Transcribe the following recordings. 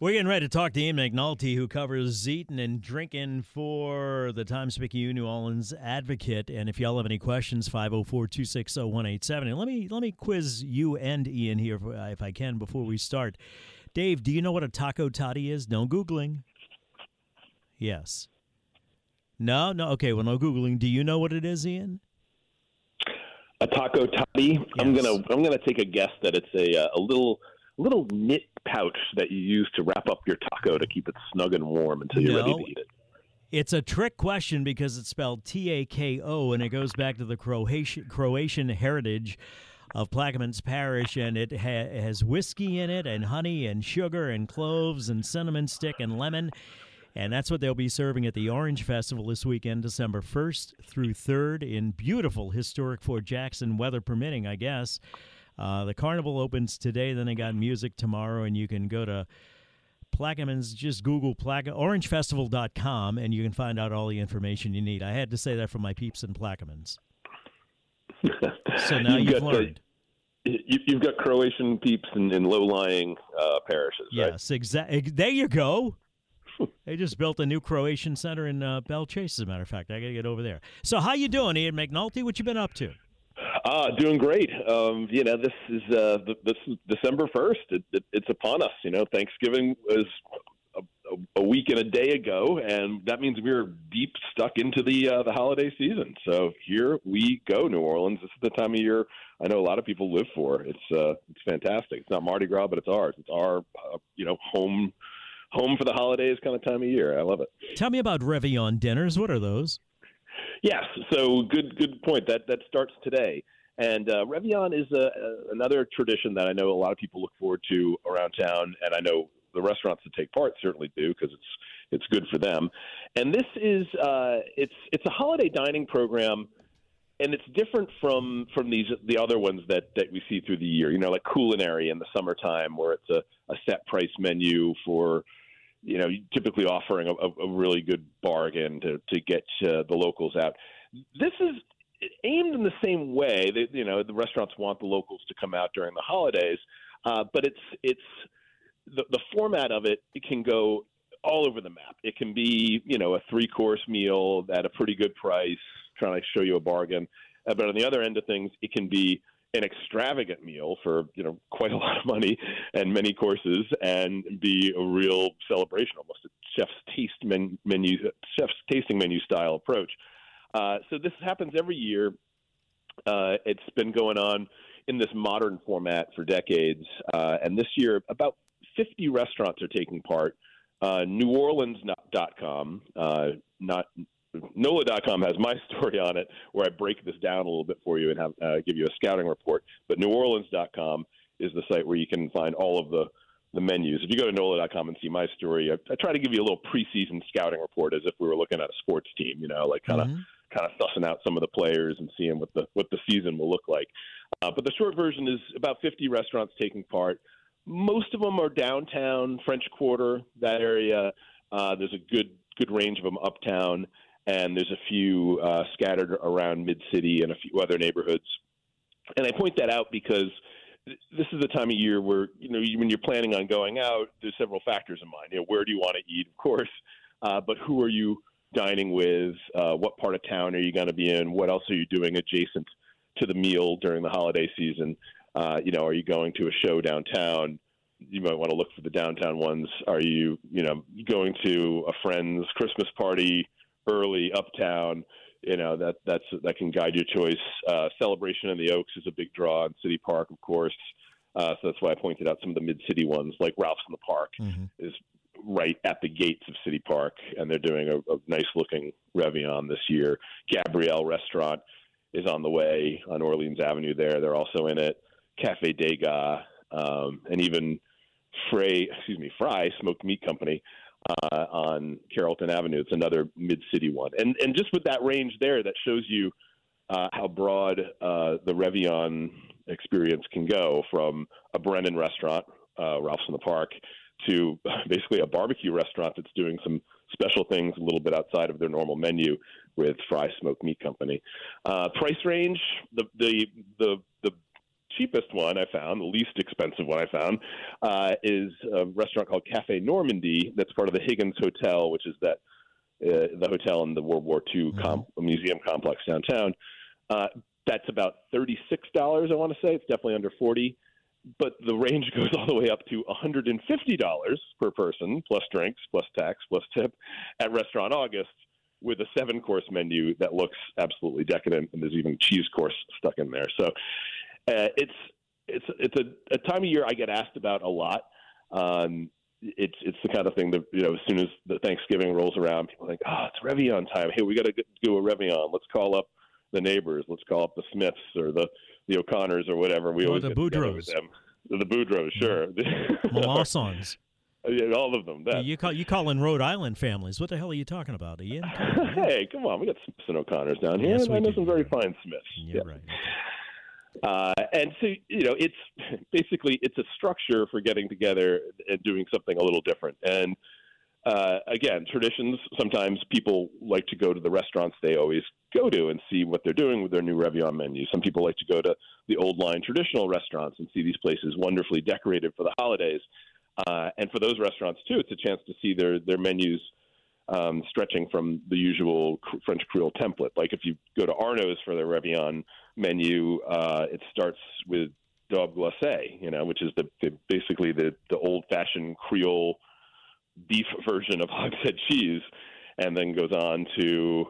We're getting ready to talk to Ian McNulty, who covers eating and drinking for the Times Picayune New Orleans Advocate. And if y'all have any questions, 504 260 187. And let me, let me quiz you and Ian here, if I can, before we start. Dave, do you know what a taco toddy is? No Googling. Yes. No, no. Okay, well, no Googling. Do you know what it is, Ian? A taco toddy. Yes. I'm gonna I'm gonna take a guess that it's a uh, a little little knit pouch that you use to wrap up your taco to keep it snug and warm until you're no. ready to eat it. It's a trick question because it's spelled T A K O and it goes back to the Croatian, Croatian heritage of Plaquemines Parish, and it ha- has whiskey in it, and honey, and sugar, and cloves, and cinnamon stick, and lemon. And that's what they'll be serving at the Orange Festival this weekend, December 1st through 3rd, in beautiful historic Fort Jackson, weather permitting, I guess. Uh, the carnival opens today, then they got music tomorrow, and you can go to Plaquemines, just Google Plaque, orangefestival.com, and you can find out all the information you need. I had to say that for my peeps in Plaquemines. so now you've, you've learned. The, you, have got Croatian peeps in, in low-lying uh, parishes. Yes, right? exactly. There you go. they just built a new Croatian center in uh, Belle Chasse, as a matter of fact. I got to get over there. So how you doing, Ian McNulty? What you been up to? Uh, doing great. Um, you know, this is uh, this is December first. It, it, it's upon us. You know, Thanksgiving was a, a, week and a day ago, and that means we're deep stuck into the uh, the holiday season. So here we go, New Orleans. This is the time of year I know a lot of people live for. It's uh, it's fantastic. It's not Mardi Gras, but it's ours. It's our uh, you know home home for the holidays kind of time of year. I love it. Tell me about Réveillon dinners. What are those? Yes, so good good point. That that starts today. And uh, Réveillon is a, a, another tradition that I know a lot of people look forward to around town, and I know the restaurants that take part certainly do because it's it's good for them. And this is uh, it's it's a holiday dining program, and it's different from from these the other ones that that we see through the year. You know, like Coolinary in the summertime, where it's a, a set price menu for you know typically offering a, a really good bargain to to get uh, the locals out. This is aimed in the same way. That, you know, the restaurants want the locals to come out during the holidays, uh, but it's it's the, the format of it, it can go all over the map. It can be, you know, a three course meal at a pretty good price, trying to show you a bargain. Uh, but on the other end of things, it can be an extravagant meal for you know quite a lot of money and many courses, and be a real celebration, almost a chef's taste men, menu, chef's tasting menu style approach. Uh, so this happens every year. Uh, it's been going on in this modern format for decades, uh, and this year about 50 restaurants are taking part. Uh, NewOrleans.com, uh, not NOLA.com has my story on it where I break this down a little bit for you and have, uh, give you a scouting report. But NewOrleans.com is the site where you can find all of the the menus. If you go to NOLA.com and see my story, I, I try to give you a little preseason scouting report as if we were looking at a sports team. You know, like kind of mm-hmm. Kind of sussing out some of the players and seeing what the what the season will look like. Uh, but the short version is about 50 restaurants taking part most of them are downtown, French Quarter, that area. Uh, there's a good good range of them uptown, and there's a few uh, scattered around Mid City and a few other neighborhoods. And I point that out because this is the time of year where you know when you're planning on going out, there's several factors in mind. You know, where do you want to eat, of course, uh, but who are you dining with? Uh, what part of town are you going to be in? What else are you doing adjacent to the meal during the holiday season? Uh, you know, are you going to a show downtown? You might want to look for the downtown ones. Are you, you know, going to a friend's Christmas party early uptown? You know that that's that can guide your choice. Uh, Celebration in the Oaks is a big draw in City Park, of course. Uh, so that's why I pointed out some of the mid city ones, like Ralph's in the Park, mm-hmm. is right at the gates of City Park, and they're doing a, a nice looking Réveillon this year. Gabrielle Restaurant is on the way on Orleans Avenue. There, they're also in it. Cafe Degas, um, and even Frey, excuse me, Fry Smoked Meat Company uh, on Carrollton Avenue. It's another mid city one, and and just with that range there, that shows you uh, how broad uh, the Réveillon experience can go from a Brennan restaurant, uh, Ralph's in the Park, to basically a barbecue restaurant that's doing some special things a little bit outside of their normal menu with Fry Smoked Meat Company. Uh, price range, the the the the cheapest one I found, the least expensive one I found, uh, is a restaurant called Café Normandie. That's part of the Higgins Hotel, which is that uh, the hotel in the World War II mm-hmm. museum complex downtown. Uh, that's about thirty-six dollars. I want to say it's definitely under forty, but the range goes all the way up to one hundred and fifty dollars per person, plus drinks, plus tax, plus tip, at Restaurant August with a seven course menu that looks absolutely decadent, and there's even cheese course stuck in there. So uh, it's it's it's a, a, time of year I get asked about a lot. Um, it's it's the kind of thing that you know as soon as the Thanksgiving rolls around, people think, oh, it's Réveillon time. Hey, we got to do a Réveillon. Let's call up the neighbors. Let's call up the Smiths or the the O'Connors or whatever. We or always the Boudreaux. them. The Boudreaux, sure. Melancons. Yeah, all of them. That. You call you call in Rhode Island families. What the hell are you talking about, Ian? hey, come on, we got Smiths and O'Connors down here. Yes, I know do. some very fine Smiths. You're yeah. right. Uh, and so, you know, it's basically it's a structure for getting together and doing something a little different. And uh, again, traditions. Sometimes people like to go to the restaurants they always go to and see what they're doing with their new Réveillon menu. Some people like to go to the old line traditional restaurants and see these places wonderfully decorated for the holidays. Uh, and for those restaurants too, it's a chance to see their their menus um, stretching from the usual French Creole template. Like if you go to Arnaud's for their Réveillon menu, uh, it starts with daube glacé, you know, which is the, the basically the, the old fashioned Creole beef version of hogshead cheese, and then goes on to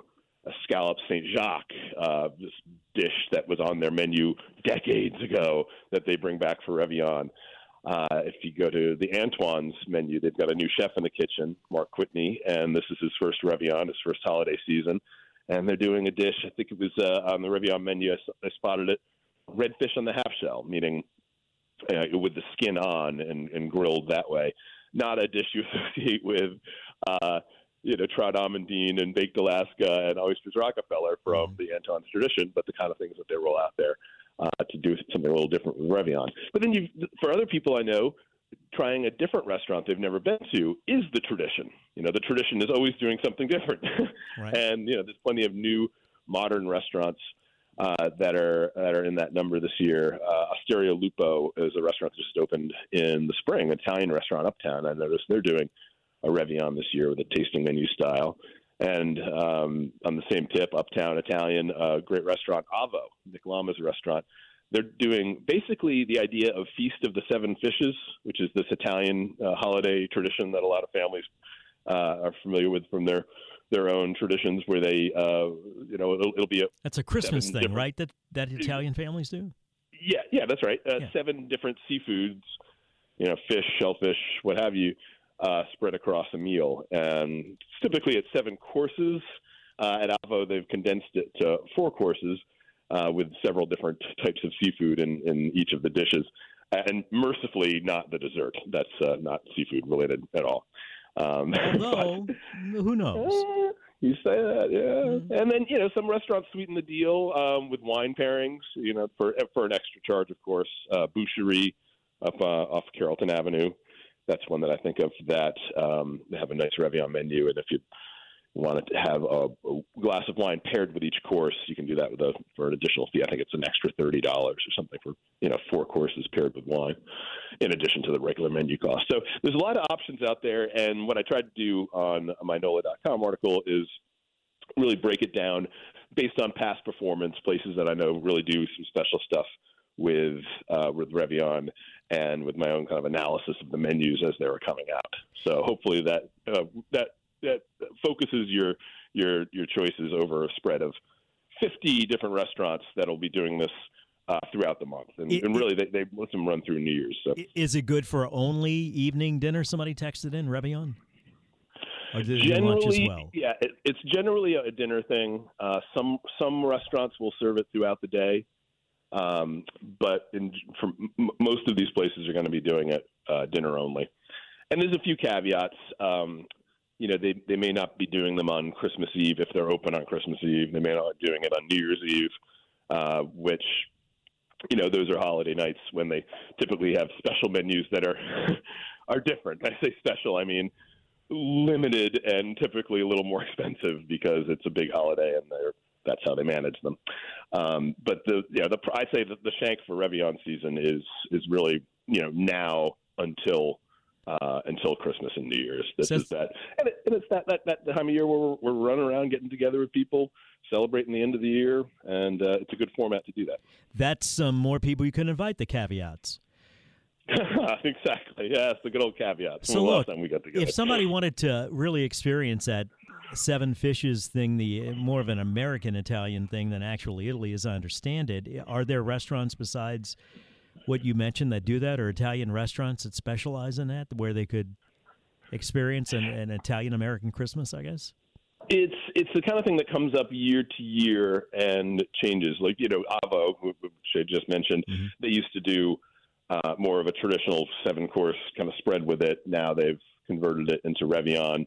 a scallop Saint Jacques, uh, this dish that was on their menu decades ago that they bring back for Réveillon. Uh, if you go to the Antoine's menu, they've got a new chef in the kitchen, Mark Whitney, and this is his first Réveillon, his first holiday season. And they're doing a dish, I think it was uh, on the Réveillon menu, I, I spotted it, red fish on the half shell, meaning uh, with the skin on and, and grilled that way. Not a dish you associate with, uh, you know, trout amandine and baked Alaska and oysters Rockefeller from mm-hmm. the Antoine's tradition, but the kind of things that they roll out there uh, to do something a little different with Réveillon. But then, you, for other people I know, trying a different restaurant they've never been to is the tradition. You know, the tradition is always doing something different, right. and you know, there's plenty of new modern restaurants uh, that are that are in that number this year. Uh, Lupo is a restaurant that just opened in the spring, Italian restaurant uptown. I noticed they're doing a Réveillon this year with a tasting menu style. And um, on the same tip, Uptown Italian, uh, great restaurant, Avo, Nick Lama's restaurant. They're doing basically the idea of Feast of the Seven Fishes, which is this Italian uh, holiday tradition that a lot of families uh, are familiar with from their their own traditions, where they, uh, you know, it'll, it'll, be a that's a Christmas thing, right? That that Italian families do. Yeah, yeah, that's right. Uh, yeah. Seven different seafoods, you know, fish, shellfish, what have you uh, spread across a meal. And typically it's seven courses. Uh, at Avo, they've condensed it to four courses uh, with several different types of seafood in, in each of the dishes. And mercifully, not the dessert. That's uh, not seafood related at all. Um, Although, but, who knows? Uh, you say that, yeah. Mm-hmm. And then you know some restaurants sweeten the deal um, with wine pairings. You know, for for an extra charge, of course. Uh, Boucherie up uh, off Carrollton Avenue. That's one that I think of. That um, they have a nice Réveillon menu, and if you wanted to have a, a, glass of wine paired with each course, you can do that with a, for an additional fee. I think it's an extra thirty dollars or something for you know four courses paired with wine, in addition to the regular menu cost. So there's a lot of options out there, and what I tried to do on my NOLA.com article is really break it down based on past performance, places that I know really do some special stuff with uh, with Réveillon and with my own kind of analysis of the menus as they were coming out. So hopefully that uh, that that focuses your your your choices over a spread of 50 different restaurants that'll be doing this uh, throughout the month, and, it, and really they, they let them run through New Year's. So. Is it good for only evening dinner? Somebody texted in Réveillon. generally, well? yeah, it, it's generally a dinner thing. Uh, some some restaurants will serve it throughout the day, um, but in, for m- most of these places are going to be doing it uh, dinner only. And there's a few caveats. Um, you know, they they may not be doing them on Christmas Eve if they're open on Christmas Eve. They may not be doing it on New Year's Eve, uh, which you know those are holiday nights when they typically have special menus that are are different. I say special, I mean limited and typically a little more expensive because it's a big holiday and they're that's how they manage them. Um, but the yeah, the I'd say that the shank for Réveillon season is is really you know now until uh, until Christmas and New Year's. This so, is that, and, it, and it's that, that that time of year where we're, we're running around, getting together with people, celebrating the end of the year, and uh, it's a good format to do that. That's some more people you can invite. The caveats. exactly. Yeah, it's the good old caveat. So look, if somebody wanted to really experience that seven fishes thing, the more of an American Italian thing than actually Italy, as I understand it, are there restaurants besides what you mentioned that do that, or Italian restaurants that specialize in that, where they could experience an, an Italian American Christmas? I guess. It's it's the kind of thing that comes up year to year and changes. Like you know, Avo, which I just mentioned, mm-hmm. they used to do uh, more of a traditional seven course kind of spread with it. Now they've converted it into Réveillon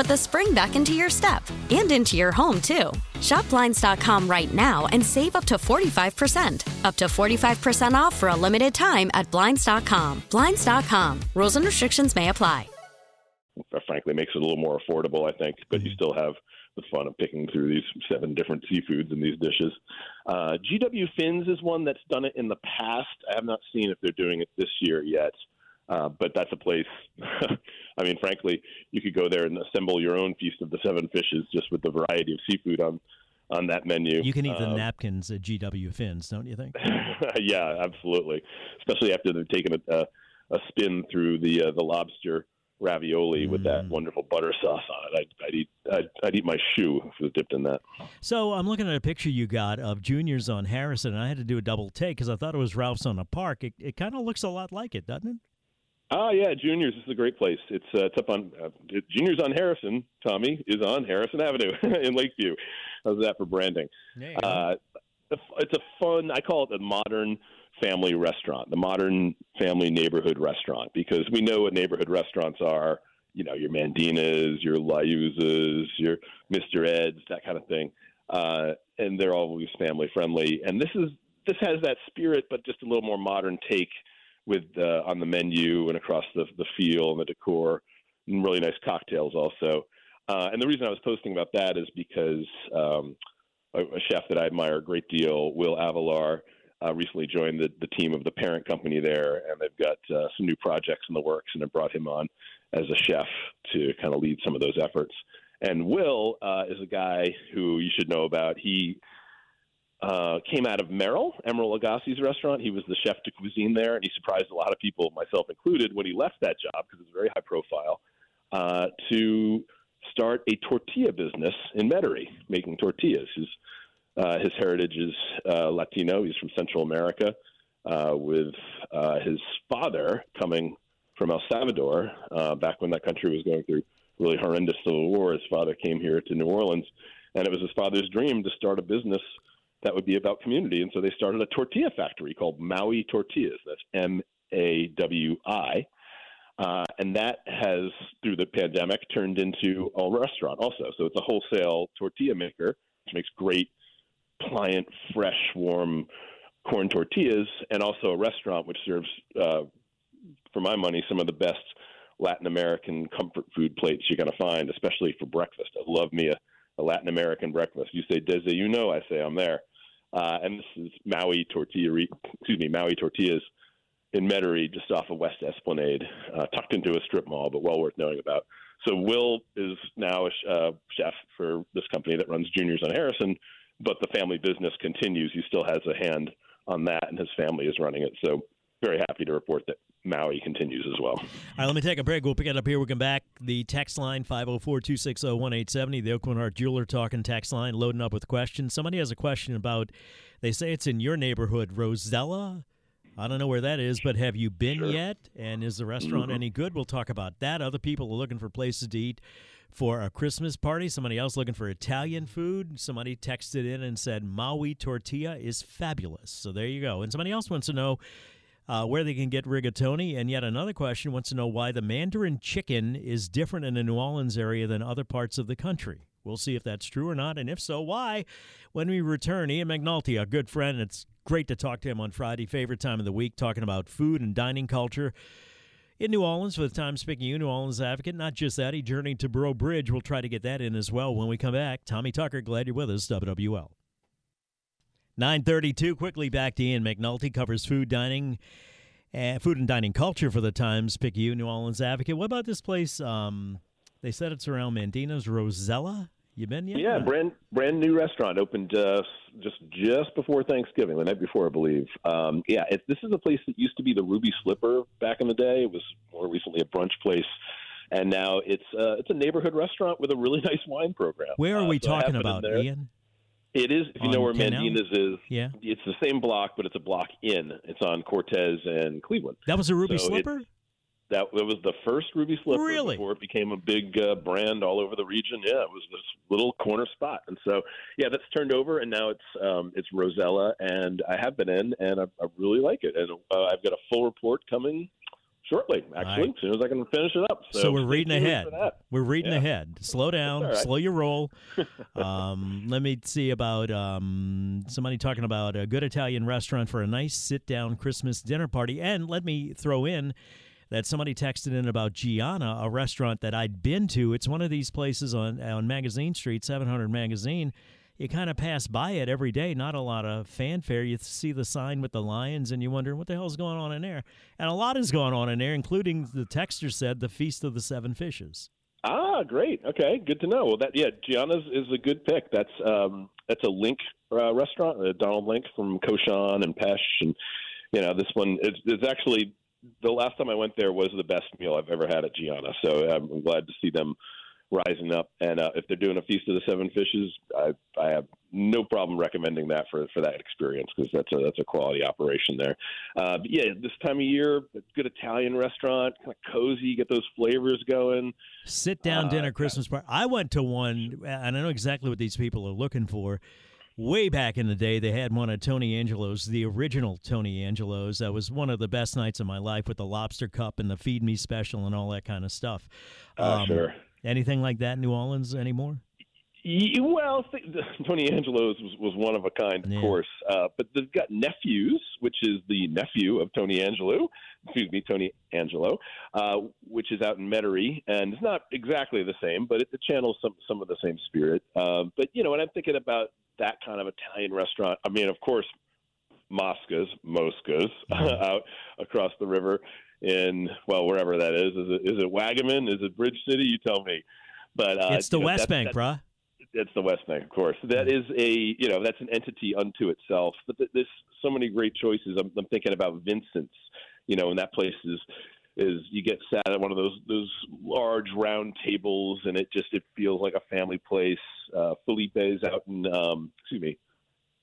put the spring back into your step and into your home, too. Shop Blinds.com right now and save up to 45%. Up to 45% off for a limited time at Blinds.com. Blinds.com. Rules and restrictions may apply. Frankly, makes it a little more affordable, I think, but you still have the fun of picking through these seven different seafoods in these dishes. Uh, GW Fins is one that's done it in the past. I have not seen if they're doing it this year yet. Uh, but that's a place. I mean, frankly, you could go there and assemble your own feast of the seven fishes just with the variety of seafood on on that menu. You can eat the um, napkins at GW Fins, don't you think? yeah, absolutely. Especially after they've taken a, a, a spin through the uh, the lobster ravioli mm. with that mm. wonderful butter sauce on it. I'd, I'd eat I'd, I'd, eat my shoe if it was dipped in that. So I'm looking at a picture you got of Juniors on Harrison, and I had to do a double take because I thought it was Ralph's on a park. It, it kind of looks a lot like it, doesn't it? Oh yeah, Juniors. This is a great place. It's uh, it's up on uh, Juniors on Harrison. Tommy is on Harrison Avenue in Lakeview. How's that for branding? Uh, it's a fun. I call it a modern family restaurant, the modern family neighborhood restaurant, because we know what neighborhood restaurants are. You know, your Mandina's, your Liuzza's, your Mr. Eds, that kind of thing, uh, and they're always family friendly. And this is this has that spirit, but just a little more modern take with uh, on the menu and across the the feel and the decor, and really nice cocktails also. Uh, and the reason I was posting about that is because um, a, a chef that I admire a great deal, Will Avelar, uh, recently joined the, the team of the parent company there, and they've got uh, some new projects in the works, and have brought him on as a chef to kind of lead some of those efforts. And Will uh, is a guy who you should know about. He uh, came out of Merrill, Emeril Lagasse's restaurant. He was the chef de cuisine there, and he surprised a lot of people, myself included, when he left that job because it it's very high profile, uh, to start a tortilla business in Metairie, making tortillas. His, uh, his heritage is uh, Latino. He's from Central America, uh, with uh, his father coming from El Salvador back when that country was going through really horrendous civil war. His father came here to New Orleans, and it was his father's dream to start a business that would be about community. And so they started a tortilla factory called Mawi Tortillas. That's M A W I. Uh, and that has, through the pandemic, turned into a restaurant also. So it's a wholesale tortilla maker, which makes great, pliant, fresh, warm corn tortillas, and also a restaurant which serves uh, for my money, some of the best Latin American comfort food plates you're going to find, especially for breakfast. I love me a, a Latin American breakfast. You say know, I say I'm there. Uh, and this is Mawi tortilla, excuse me, Mawi tortillas in Metairie, just off of West Esplanade, uh, tucked into a strip mall, but well worth knowing about. So Will is now a uh, chef for this company that runs Juniors on Harrison, but the family business continues. He still has a hand on that, and his family is running it. So very happy to report that Mawi continues as well. All right, let me take a break. We'll pick it up here. We'll come back. The text line 504 260 1870, the Aucoin Hart Jeweler talking text line, loading up with questions. Somebody has a question about, they say it's in your neighborhood, Rosella. I don't know where that is, but have you been sure. yet? And is the restaurant mm-hmm. any good? We'll talk about that. Other people are looking for places to eat for a Christmas party. Somebody else looking for Italian food. Somebody texted in and said Mawi tortilla is fabulous. So there you go. And somebody else wants to know uh, where they can get rigatoni. And yet another question wants to know why the Mandarin chicken is different in the New Orleans area than other parts of the country. We'll see if that's true or not, and if so, why. When we return, Ian McNulty, a good friend, it's great to talk to him on Friday, favorite time of the week, talking about food and dining culture in New Orleans for the Times Picayune New Orleans Advocate. Not just that, he journeyed to Breaux Bridge. We'll try to get that in as well when we come back. Tommy Tucker, glad you're with us, WWL. 932, quickly back to Ian McNulty, covers food, dining, and food and dining culture for the Times Picayune New Orleans Advocate. What about this place? Um, they said it's around Mandina's Rosella. You been yet? Yeah, brand brand new restaurant opened uh, just just before Thanksgiving, the night before, I believe. Um, yeah, it, this is a place that used to be the Ruby Slipper back in the day. It was more recently a brunch place, and now it's uh, it's a neighborhood restaurant with a really nice wine program. Where are uh, we so talking about, Ian? It is, if you know where Canal? Mandina's is. Yeah. It's the same block, but it's a block in. It's on Cortez and Cleveland. That was a Ruby So it- Slipper? That, that was the first Ruby Slipper Really? before it became a big uh, brand all over the region. Yeah, it was this little corner spot, and so yeah, that's turned over, and now it's um, it's Rosella, and I have been in, and I, I really like it, and uh, I've got a full report coming shortly, actually, right. as soon as I can finish it up. So, So, we're reading ahead. We're reading Yeah. ahead. Slow down, right. slow your roll. um, let me see about um, somebody talking about a good Italian restaurant for a nice sit down Christmas dinner party. And let me throw in that somebody texted in about Gianna, a restaurant that I'd been to. It's one of these places on, on Magazine Street, 700 Magazine. You kind of pass by it every day, not a lot of fanfare. You see the sign with the lions, and you wonder what the hell's going on in there. And a lot is going on in there, including the texter said the Feast of the Seven Fishes. Ah, great. Okay, good to know. Well, that yeah, Gianna's is a good pick. That's um, that's a Link uh, restaurant, uh, Donald Link from Cochon and Pêche, and you know this one is, is actually the last time I went there was the best meal I've ever had at Gianna. So I'm glad to see them rising up. And uh, if they're doing a feast of the seven fishes, I, I have no problem recommending that for for that experience because that's a that's a quality operation there. Uh, but yeah, this time of year, a good Italian restaurant, kind of cozy, get those flavors going. Sit down Uh, dinner Christmas party. I went to one, and I know exactly what these people are looking for. Way back in the day, they had one at Tony Angelo's, the original Tony Angelo's. That was one of the best nights of my life with the lobster cup and the feed me special and all that kind of stuff. Uh, Um, sure. Anything like that in New Orleans anymore? Well, Tony Angelo's was, was one of a kind, of Yeah. course. Uh, but they've got nephews, which is the nephew of Tony Angelo. Excuse me, Tony Angelo, uh, which is out in Metairie, and it's not exactly the same, but it, it channels some some of the same spirit. Um, but you know, when I'm thinking about that kind of Italian restaurant, I mean, of course, Mosca's, Mosca's out across the river in well, wherever that is. Is it is it Waggaman? Is it Bridge City? You tell me. But uh, it's the you know, West that- Bank, that- bruh. it's the West Bank, of course. That is a you know that's an entity unto itself. But th- there's so many great choices. I'm, I'm thinking about Vincent's, you know, and that place is is you get sat at one of those those large round tables, and it just it feels like a family place. Uh, Felipe's out in um, excuse me.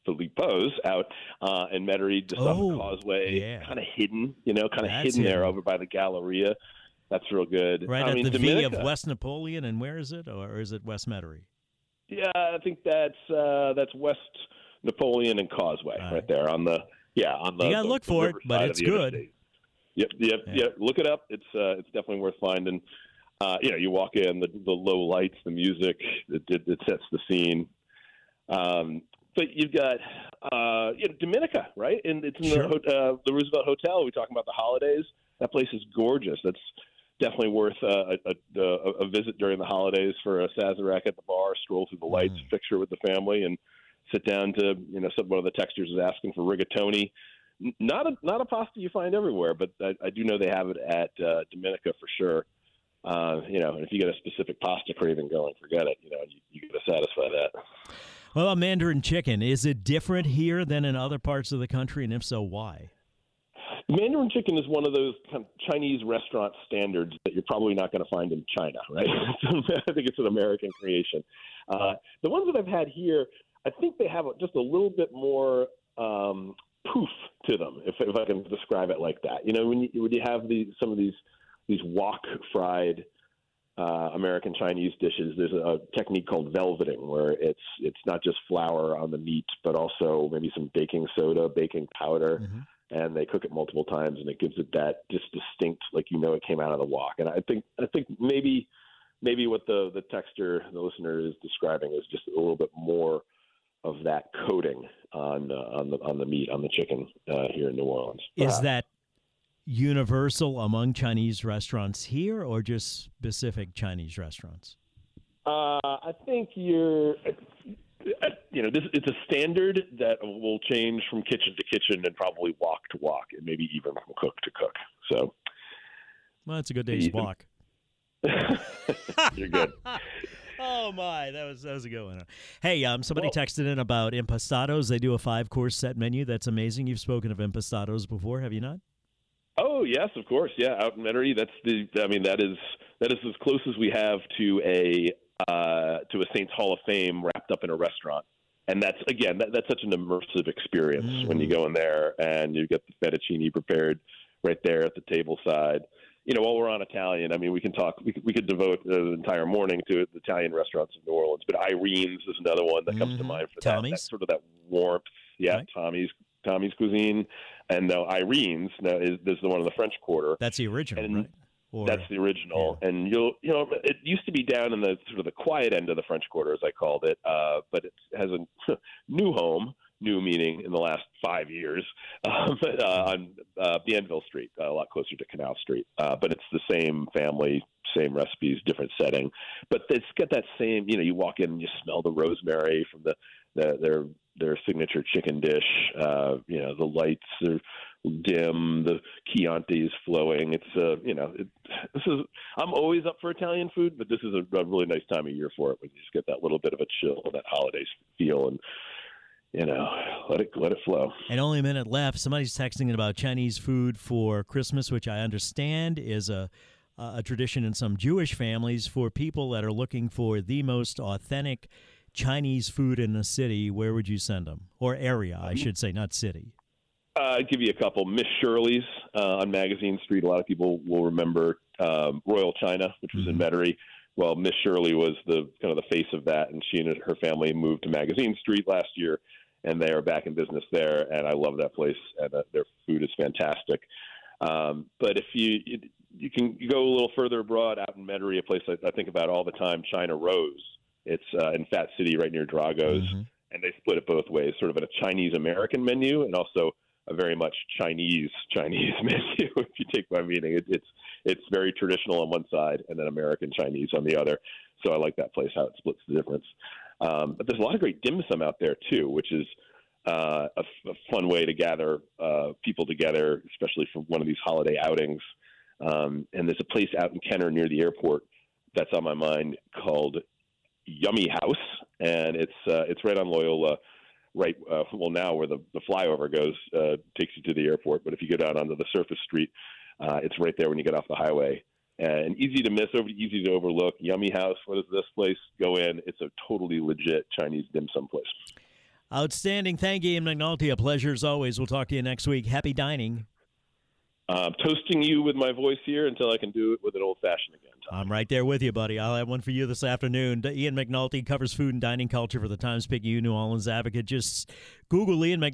Filippo's out uh, in Metairie, just off Oh, the causeway, yeah. kind of hidden, you know, kind of hidden there over by the Galleria. That's real good. Right I at mean, the V of West Napoleon, and where is it? Or is it West Metairie? Yeah, I think that's uh, that's West Napoleon and Causeway Right. right, there on the yeah on the. You gotta the- look the for it, but it's good. interstate. Yep, yep, Yeah. yep. Look it up. It's uh, it's definitely worth finding. Uh, you know, you walk in, the the low lights, the music, it, it, it sets the scene. Um, but you've got uh, you know, Domenica, right? And it's in Sure. the uh, the Roosevelt Hotel. We talking about the holidays. That place is gorgeous. That's definitely worth uh, a, a, a, visit during the holidays for a Sazerac at the bar, stroll through the lights, Mm. picture with the family, and sit down to you know some one of the textures is asking for rigatoni. Not a not a pasta you find everywhere, but I, I do know they have it at uh, Domenica for sure. Uh, you know, and if you get a specific pasta craving going, forget it. You know, you, you got to satisfy that. Well, about Mandarin chicken, is it different here than in other parts of the country, and if so, why? Mandarin chicken is one of those kind of Chinese restaurant standards that you're probably not going to find in China, right? I think it's an American creation. Uh, the ones that I've had here, I think they have just a little bit more um, poof to them, if, if I can describe it like that. You know, when you, when you have the, some of these these wok fried uh, American Chinese dishes, there's a technique called velveting, where it's it's not just flour on the meat, but also maybe some baking soda, baking powder Mhm. and they cook it multiple times, and it gives it that just distinct, like you know, it came out of the wok. And I think I think maybe maybe what the the texture the listener is describing is just a little bit more of that coating on uh, on the on the meat on the chicken uh, here in New Orleans. Is that universal among Chinese restaurants here, or just specific Chinese restaurants? Uh, I think you're, you know, this it's a standard that will change from kitchen to kitchen and probably walk to walk, and maybe even from cook to cook. So Well, it's a good day's walk. you're good. Oh my, that was that was a good one. Hey, um, somebody texted in about Impastato's. They do a five course set menu. That's amazing. You've spoken of Impastato's before, have you not? Oh yes, of course. Yeah, out in Metairie. That's the. I mean, that is that is as close as we have to a uh, to a Saints Hall of Fame wrapped up in a restaurant. And that's again, that, that's such an immersive experience when you go in there and you get the fettuccine prepared right there at the table side. You know, while we're on Italian, I mean, we can talk. We could, we could devote the entire morning to the Italian restaurants in New Orleans. But Irene's is another one that comes to Mhm. mind for that, that Tommy's? sort of that warmth. Yeah, Right. Tommy's Tommy's cuisine, and now Irene's now is this is the one in the French Quarter. That's the original, And right? Or, That's the original, and you'll you know it used to be down in the sort of the quiet end of the French Quarter, as I called it, uh, but it has a new home. New meaning in the last five years um, uh, on uh, Bienville Street, uh, a lot closer to Canal Street. Uh, but it's the same family, same recipes, different setting. But it's got that same. You know, you walk in and you smell the rosemary from the, the their their signature chicken dish. Uh, you know, the lights are dim, the Chianti is flowing. It's uh, you know, it, this is. I'm always up for Italian food, but this is a, a really nice time of year for it when you just get that little bit of a chill, that holiday feel, and you know, let it let it flow. And only a minute left. Somebody's texting about Chinese food for Christmas, which I understand is a a tradition in some Jewish families for people that are looking for the most authentic Chinese food in a city. Where would you send them, or area? I should say, not city. Uh, I'll give you a couple. Miss Shirley's uh, on Magazine Street. A lot of people will remember um, Royal China, which was in Metairie. Well, Miss Shirley was the kind of the face of that, and she and her family moved to Magazine Street last year, and they are back in business there. And I love that place, and uh, their food is fantastic. Um, but if you you can go a little further abroad, out in Metairie, a place I, I think about all the time, China Rose It's uh, in Fat City, right near Drago's, mm-hmm. and they split it both ways, sort of a Chinese American menu and also a very much Chinese Chinese menu. if you take my meaning, it, it's it's very traditional on one side and then American Chinese on the other. So I like that place how it splits the difference. Um, but there's a lot of great dim sum out there too, which is uh, a, a, fun way to gather uh, people together, especially for one of these holiday outings. Um, and there's a place out in Kenner near the airport that's on my mind called Yummy House, and it's uh, it's right on Loyola, right uh, well now where the the flyover goes uh, takes you to the airport. But if you go down onto the surface street, uh, it's right there when you get off the highway. And easy to miss, over easy to overlook. Yummy House. What is this place? Go in. It's a totally legit Chinese dim sum place. Outstanding. Thank you, McNulty. A pleasure as always. We'll talk to you next week. Happy dining. I'm toasting you with my voice here until I can do it with an old fashioned again. Tom. I'm right there with you, buddy. I'll have one for you this afternoon. Ian McNulty covers food and dining culture for the Times Picayune New Orleans Advocate. Just Google Ian McNulty.